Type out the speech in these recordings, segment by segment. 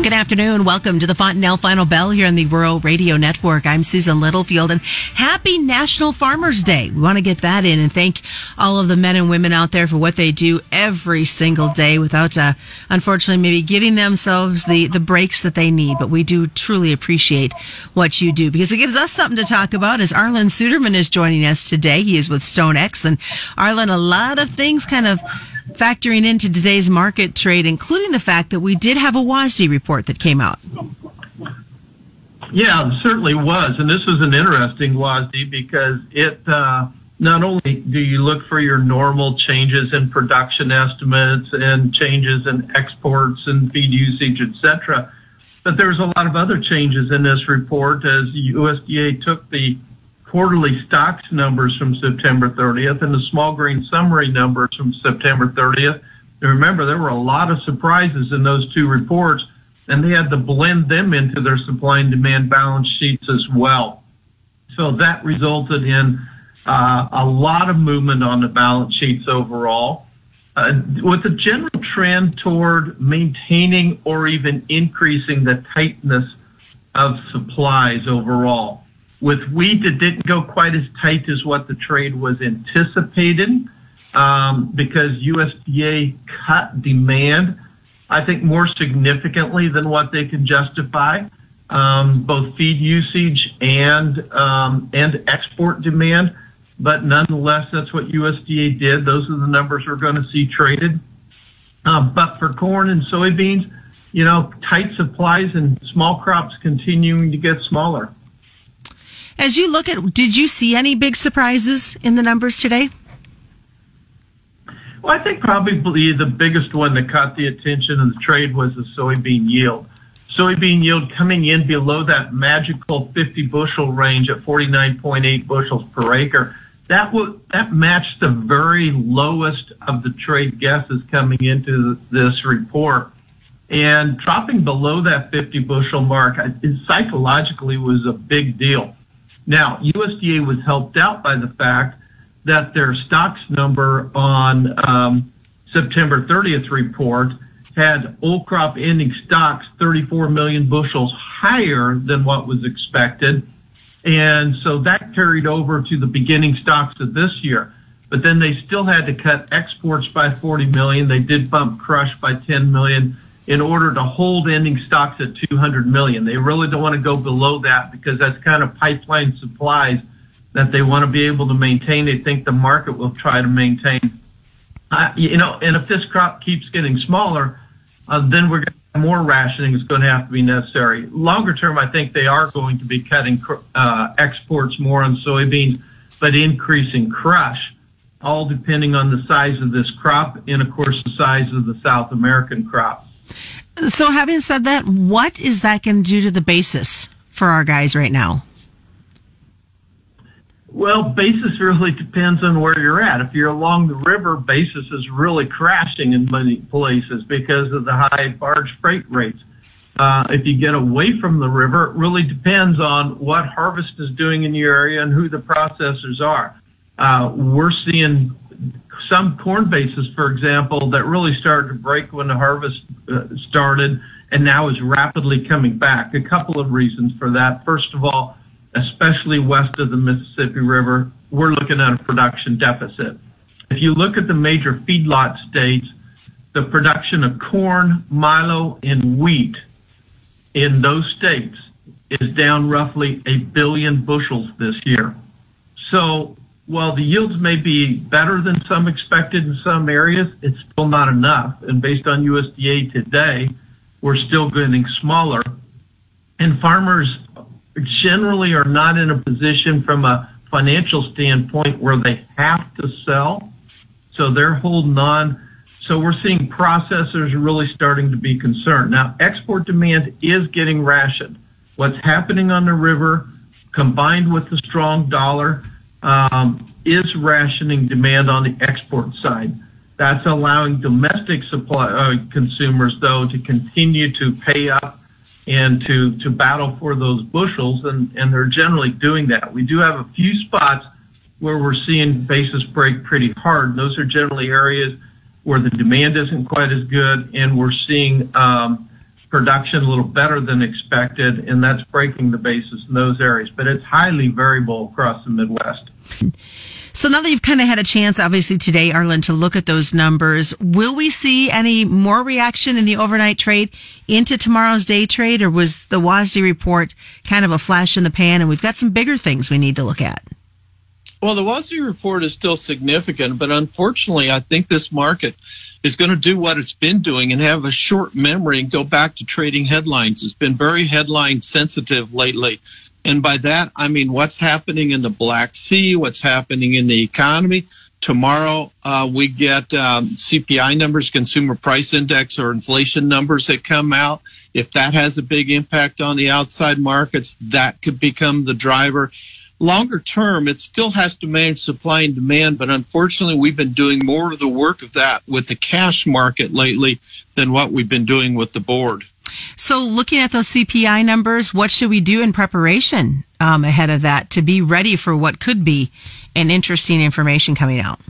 Good afternoon. Welcome to the Fontanelle Final Bell here on the Rural Radio Network. I'm Susan Littlefield and happy National Farmers Day. We want to get that in and thank all of the men and women out there for what they do every single day without, uh, unfortunately, maybe giving themselves the, the breaks that they need. But we do truly appreciate what you do because it gives us something to talk about as Arlan Suderman is joining us today. He is with StoneX and Arlan, a lot of things kind of factoring into today's market trade, including the fact that we did have a WASDE report that came out. Yeah, it certainly was. And this was an interesting WASDE because it uh, not only do you look for your normal changes in production estimates and changes in exports and feed usage, et cetera, but there's a lot of other changes in this report as USDA took the quarterly stocks numbers from September 30th and the small grain summary numbers from September 30th. And remember, there were a lot of surprises in those two reports, and they had to blend them into their supply and demand balance sheets as well. So that resulted in uh, a lot of movement on the balance sheets overall. Uh, with a general trend toward maintaining or even increasing the tightness of supplies overall. With wheat, it didn't go quite as tight as what the trade was anticipated um, because USDA cut demand, I think, more significantly than what they can justify. Um, both feed usage and um, and export demand, but nonetheless, that's what USDA did. Those are the numbers we're going to see traded. Uh, but for corn and soybeans, you know, tight supplies and small crops continuing to get smaller. As you look at, did you see any big surprises in the numbers today? Well, I think probably the biggest one that caught the attention of the trade was the soybean yield. Soybean yield coming in below that magical 50 bushel range at 49.8 bushels per acre. That was, that matched the very lowest of the trade guesses coming into this report. And dropping below that 50 bushel mark, it psychologically was a big deal. Now, USDA was helped out by the fact that their stocks number on um, September 30th report had old crop ending stocks 34 million bushels higher than what was expected. And so that carried over to the beginning stocks of this year. But then they still had to cut exports by 40 million. They did bump crush by 10 million in order to hold ending stocks at 200 million. They really don't want to go below that because that's kind of pipeline supplies that they want to be able to maintain. They think the market will try to maintain. Uh, you know, and if this crop keeps getting smaller, uh, then we're going to have more rationing is going to have to be necessary. Longer term, I think they are going to be cutting uh, exports more on soybeans, but increasing crush, all depending on the size of this crop and, of course, the size of the South American crop. So, having said that, what is that going to do to the basis for our guys right now? Well, basis really depends on where you're at. If you're along the river, basis is really crashing in many places because of the high barge freight rates. Uh, if you get away from the river, it really depends on what harvest is doing in your area and who the processors are. Uh, we're seeing some corn bases, for example, that really started to break when the harvest uh, started and now is rapidly coming back. A couple of reasons for that. First of all, especially west of the Mississippi River, we're looking at a production deficit. If you look at the major feedlot states, the production of corn, milo, and wheat in those states is down roughly a billion bushels this year. So while the yields may be better than some expected in some areas, it's still not enough. And based on USDA today, we're still getting smaller. And farmers generally are not in a position from a financial standpoint where they have to sell. So they're holding on. So we're seeing processors really starting to be concerned. Now, export demand is getting rationed. What's happening on the river combined with the strong dollar um, is rationing demand on the export side. That's allowing domestic supply uh, consumers, though, to continue to pay up and to, to battle for those bushels, and, and they're generally doing that. We do have a few spots where we're seeing basis break pretty hard. Those are generally areas where the demand isn't quite as good, and we're seeing um, production a little better than expected, and that's breaking the basis in those areas. But it's highly variable across the Midwest. So now that you've kind of had a chance, obviously today, Arlan, to look at those numbers, will we see any more reaction in the overnight trade into tomorrow's day trade, or was the WASDE report kind of a flash in the pan, and we've got some bigger things we need to look at? Well, the WASDE report is still significant, but unfortunately, I think this market is going to do what it's been doing and have a short memory and go back to trading headlines. It's been very headline sensitive lately. And by that, I mean what's happening in the Black Sea, what's happening in the economy. Tomorrow, uh, we get um, CPI numbers, consumer price index, or inflation numbers that come out. If that has a big impact on the outside markets, that could become the driver longer term, it still has to manage supply and demand, but unfortunately, we've been doing more of the work of that with the cash market lately than what we've been doing with the board. So, looking at those CPI numbers, what should we do in preparation um, ahead of that to be ready for what could be an interesting information coming out?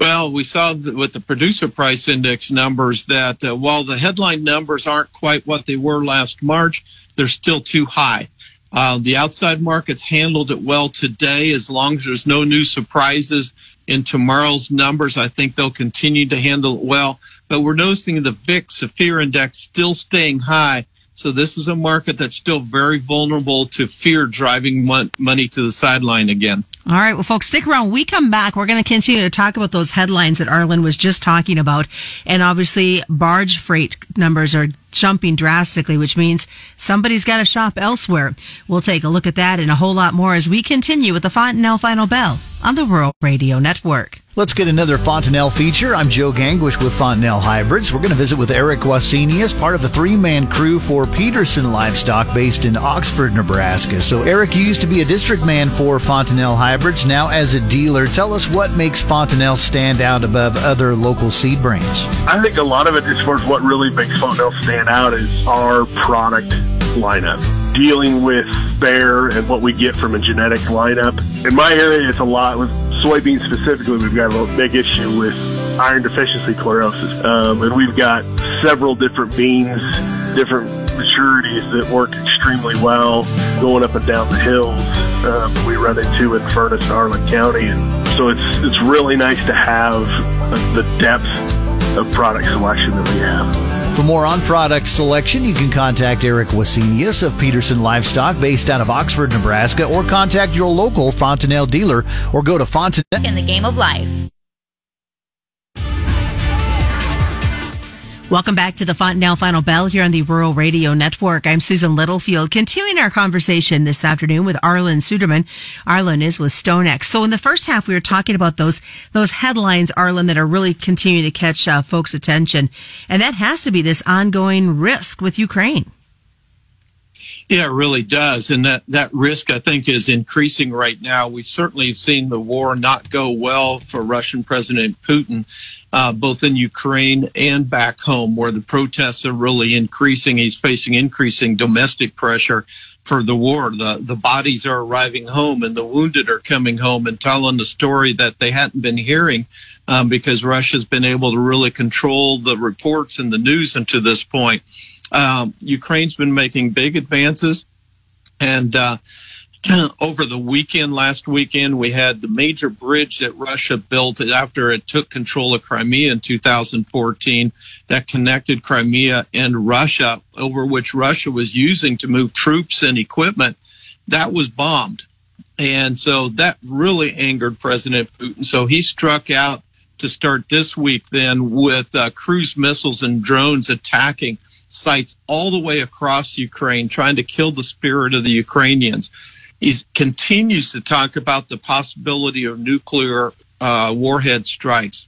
Well, we saw with the producer price index numbers that uh, while the headline numbers aren't quite what they were last March, they're still too high. Uh, the outside markets handled it well today. As long as there's no new surprises in tomorrow's numbers, I think they'll continue to handle it well. But we're noticing the VIX, the fear index, still staying high. So this is a market that's still very vulnerable to fear driving money to the sideline again. All right. Well, folks, stick around. We come back. We're going to continue to talk about those headlines that Arlan was just talking about. And obviously, barge freight numbers are jumping drastically, which means somebody's got to shop elsewhere. We'll take a look at that and a whole lot more as we continue with the Fontanelle Final Bell on the Rural Radio Network. Let's get another Fontanelle feature. I'm Joe Gangwish with Fontanelle Hybrids. We're going to visit with Eric Guasini as part of the three-man crew for Peterson Livestock based in Oxford, Nebraska. So Eric, you used to be a district man for Fontanelle Hybrids. Now as a dealer, tell us what makes Fontanelle stand out above other local seed brands. I think a lot of it, as far as what really makes Fontanelle stand out, is our product lineup dealing with Bayer and what we get from a genetic lineup. In my area, it's a lot with soybeans specifically. We've got a big issue with iron deficiency chlorosis, um, and we've got several different beans, different maturities that work extremely well going up and down the hills. Um, we run into in Furnas, Harlan County, and so it's it's really nice to have the depth of product selection that we have. For more on product selection, you can contact Eric Wasenius of Peterson Livestock based out of Oxford, Nebraska, or contact your local Fontanelle dealer or go to Fontanelle. In the game of life. Welcome back to the Fontanelle Final Bell here on the Rural Radio Network. I'm Susan Littlefield, continuing our conversation this afternoon with Arlan Suderman. Arlan is with StoneX. So in the first half, we were talking about those those headlines, Arlan, that are really continuing to catch uh, folks' attention, and that has to be this ongoing risk with Ukraine. Yeah, it really does. And that, that risk, I think, is increasing right now. We've certainly seen the war not go well for Russian President Putin uh, both in Ukraine and back home, where the protests are really increasing. He's facing increasing domestic pressure for the war. The the bodies are arriving home, and the wounded are coming home and telling the story that they hadn't been hearing um, because Russia's been able to really control the reports and the news until this point. Um, Ukraine's been making big advances, and uh, over the weekend, last weekend, we had the major bridge that Russia built after it took control of Crimea in 2014 that connected Crimea and Russia, over which Russia was using to move troops and equipment. That was bombed. And so that really angered President Putin. So he struck out to start this week then with uh, cruise missiles and drones attacking sites all the way across Ukraine, trying to kill the spirit of the Ukrainians he continues to talk about the possibility of nuclear uh, warhead strikes.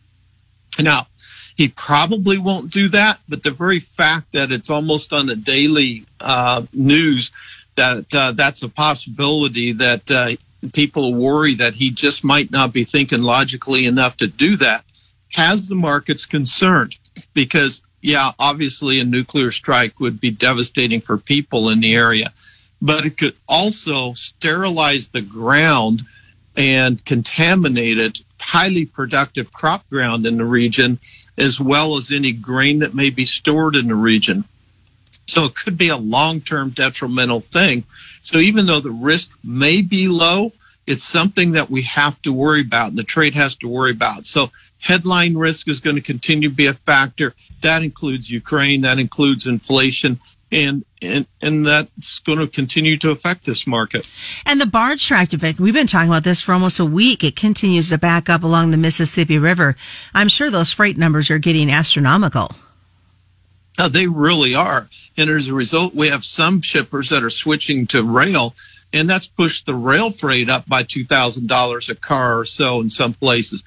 Now, he probably won't do that, but the very fact that it's almost on the daily uh, news that uh, that's a possibility that uh, people worry that he just might not be thinking logically enough to do that has the markets concerned because, yeah, obviously a nuclear strike would be devastating for people in the area but it could also sterilize the ground and contaminated highly productive crop ground in the region, as well as any grain that may be stored in the region. So it could be a long-term detrimental thing. So even though the risk may be low, it's something that we have to worry about and the trade has to worry about. So headline risk is going to continue to be a factor. That includes Ukraine. That includes inflation. And, and, and that's going to continue to affect this market. And the barge tractor effect, we've been talking about this for almost a week. It continues to back up along the Mississippi River. I'm sure those freight numbers are getting astronomical. They really are. And as a result, we have some shippers that are switching to rail, and that's pushed the rail freight up by $2,000 a car or so in some places.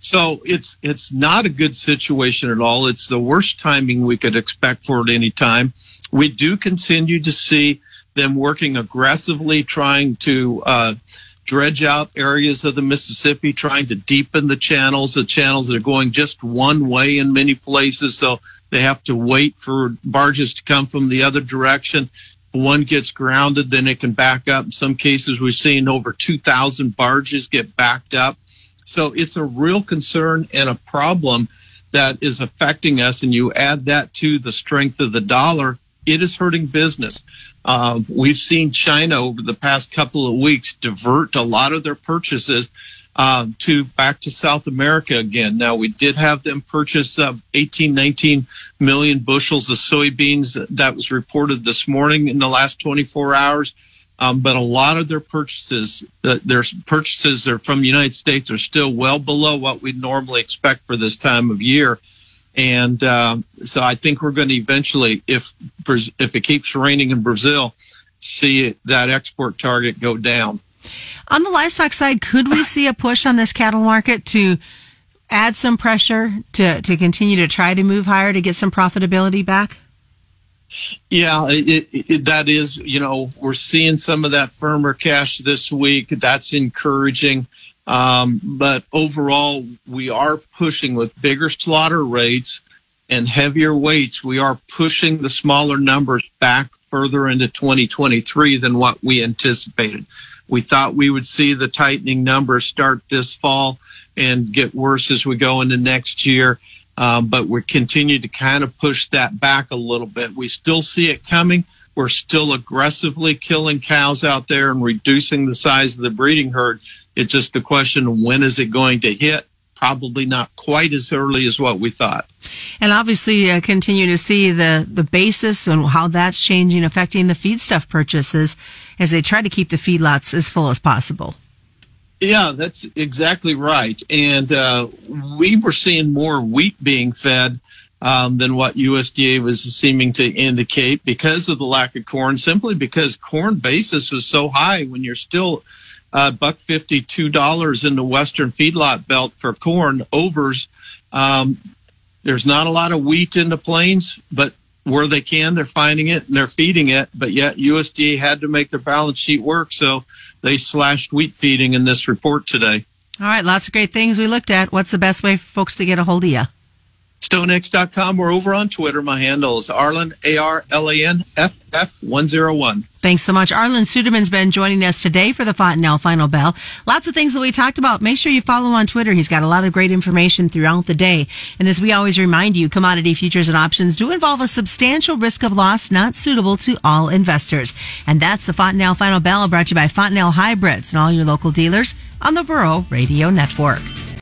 So it's it's not a good situation at all. It's the worst timing we could expect for it any time. We do continue to see them working aggressively, trying to uh, dredge out areas of the Mississippi, trying to deepen the channels, the channels that are going just one way in many places. So they have to wait for barges to come from the other direction. One gets grounded, then it can back up. In some cases, we've seen over 2,000 barges get backed up. So it's a real concern and a problem that is affecting us. And you add that to the strength of the dollar, it is hurting business. Uh, we've seen China over the past couple of weeks divert a lot of their purchases uh, to back to South America again. Now we did have them purchase uh, 18, 19 million bushels of soybeans. That was reported this morning in the last 24 hours. Um, but a lot of their purchases, uh, their purchases are from the United States are still well below what we'd normally expect for this time of year. And uh, so I think we're going to eventually, if if it keeps raining in Brazil, see that export target go down. On the livestock side, could we see a push on this cattle market to add some pressure to, to continue to try to move higher to get some profitability back? Yeah, it, it, that is, you know, we're seeing some of that firmer cash this week. That's encouraging. Um, but overall, we are pushing with bigger slaughter rates and heavier weights. We are pushing the smaller numbers back further into 2023 than what we anticipated. We thought we would see the tightening numbers start this fall and get worse as we go into next year. Um, but we continue to kind of push that back a little bit. We still see it coming. We're still aggressively killing cows out there and reducing the size of the breeding herd. It's just the question when is it going to hit? Probably not quite as early as what we thought. And obviously, uh, continue to see the, the basis and how that's changing, affecting the feedstuff purchases as they try to keep the feedlots as full as possible. Yeah, that's exactly right. And uh, we were seeing more wheat being fed um, than what USDA was seeming to indicate because of the lack of corn, simply because corn basis was so high when you're still uh, buck fifty two dollars in the western feedlot belt for corn overs. Um, there's not a lot of wheat in the plains, but where they can, they're finding it and they're feeding it. But yet USDA had to make their balance sheet work, so they slashed wheat feeding in this report today. All right, lots of great things we looked at. What's the best way for folks to get a hold of you? StoneX.com. We're over on Twitter. My handle is Arlan, A-R-L-A-N-F-F-101. Thanks so much. Arlan Suderman's been joining us today for the Fontanelle Final Bell. Lots of things that we talked about. Make sure you follow on Twitter. He's got a lot of great information throughout the day. And as we always remind you, commodity futures and options do involve a substantial risk of loss not suitable to all investors. And that's the Fontanelle Final Bell brought to you by Fontanelle Hybrids and all your local dealers on the Rural Radio Network.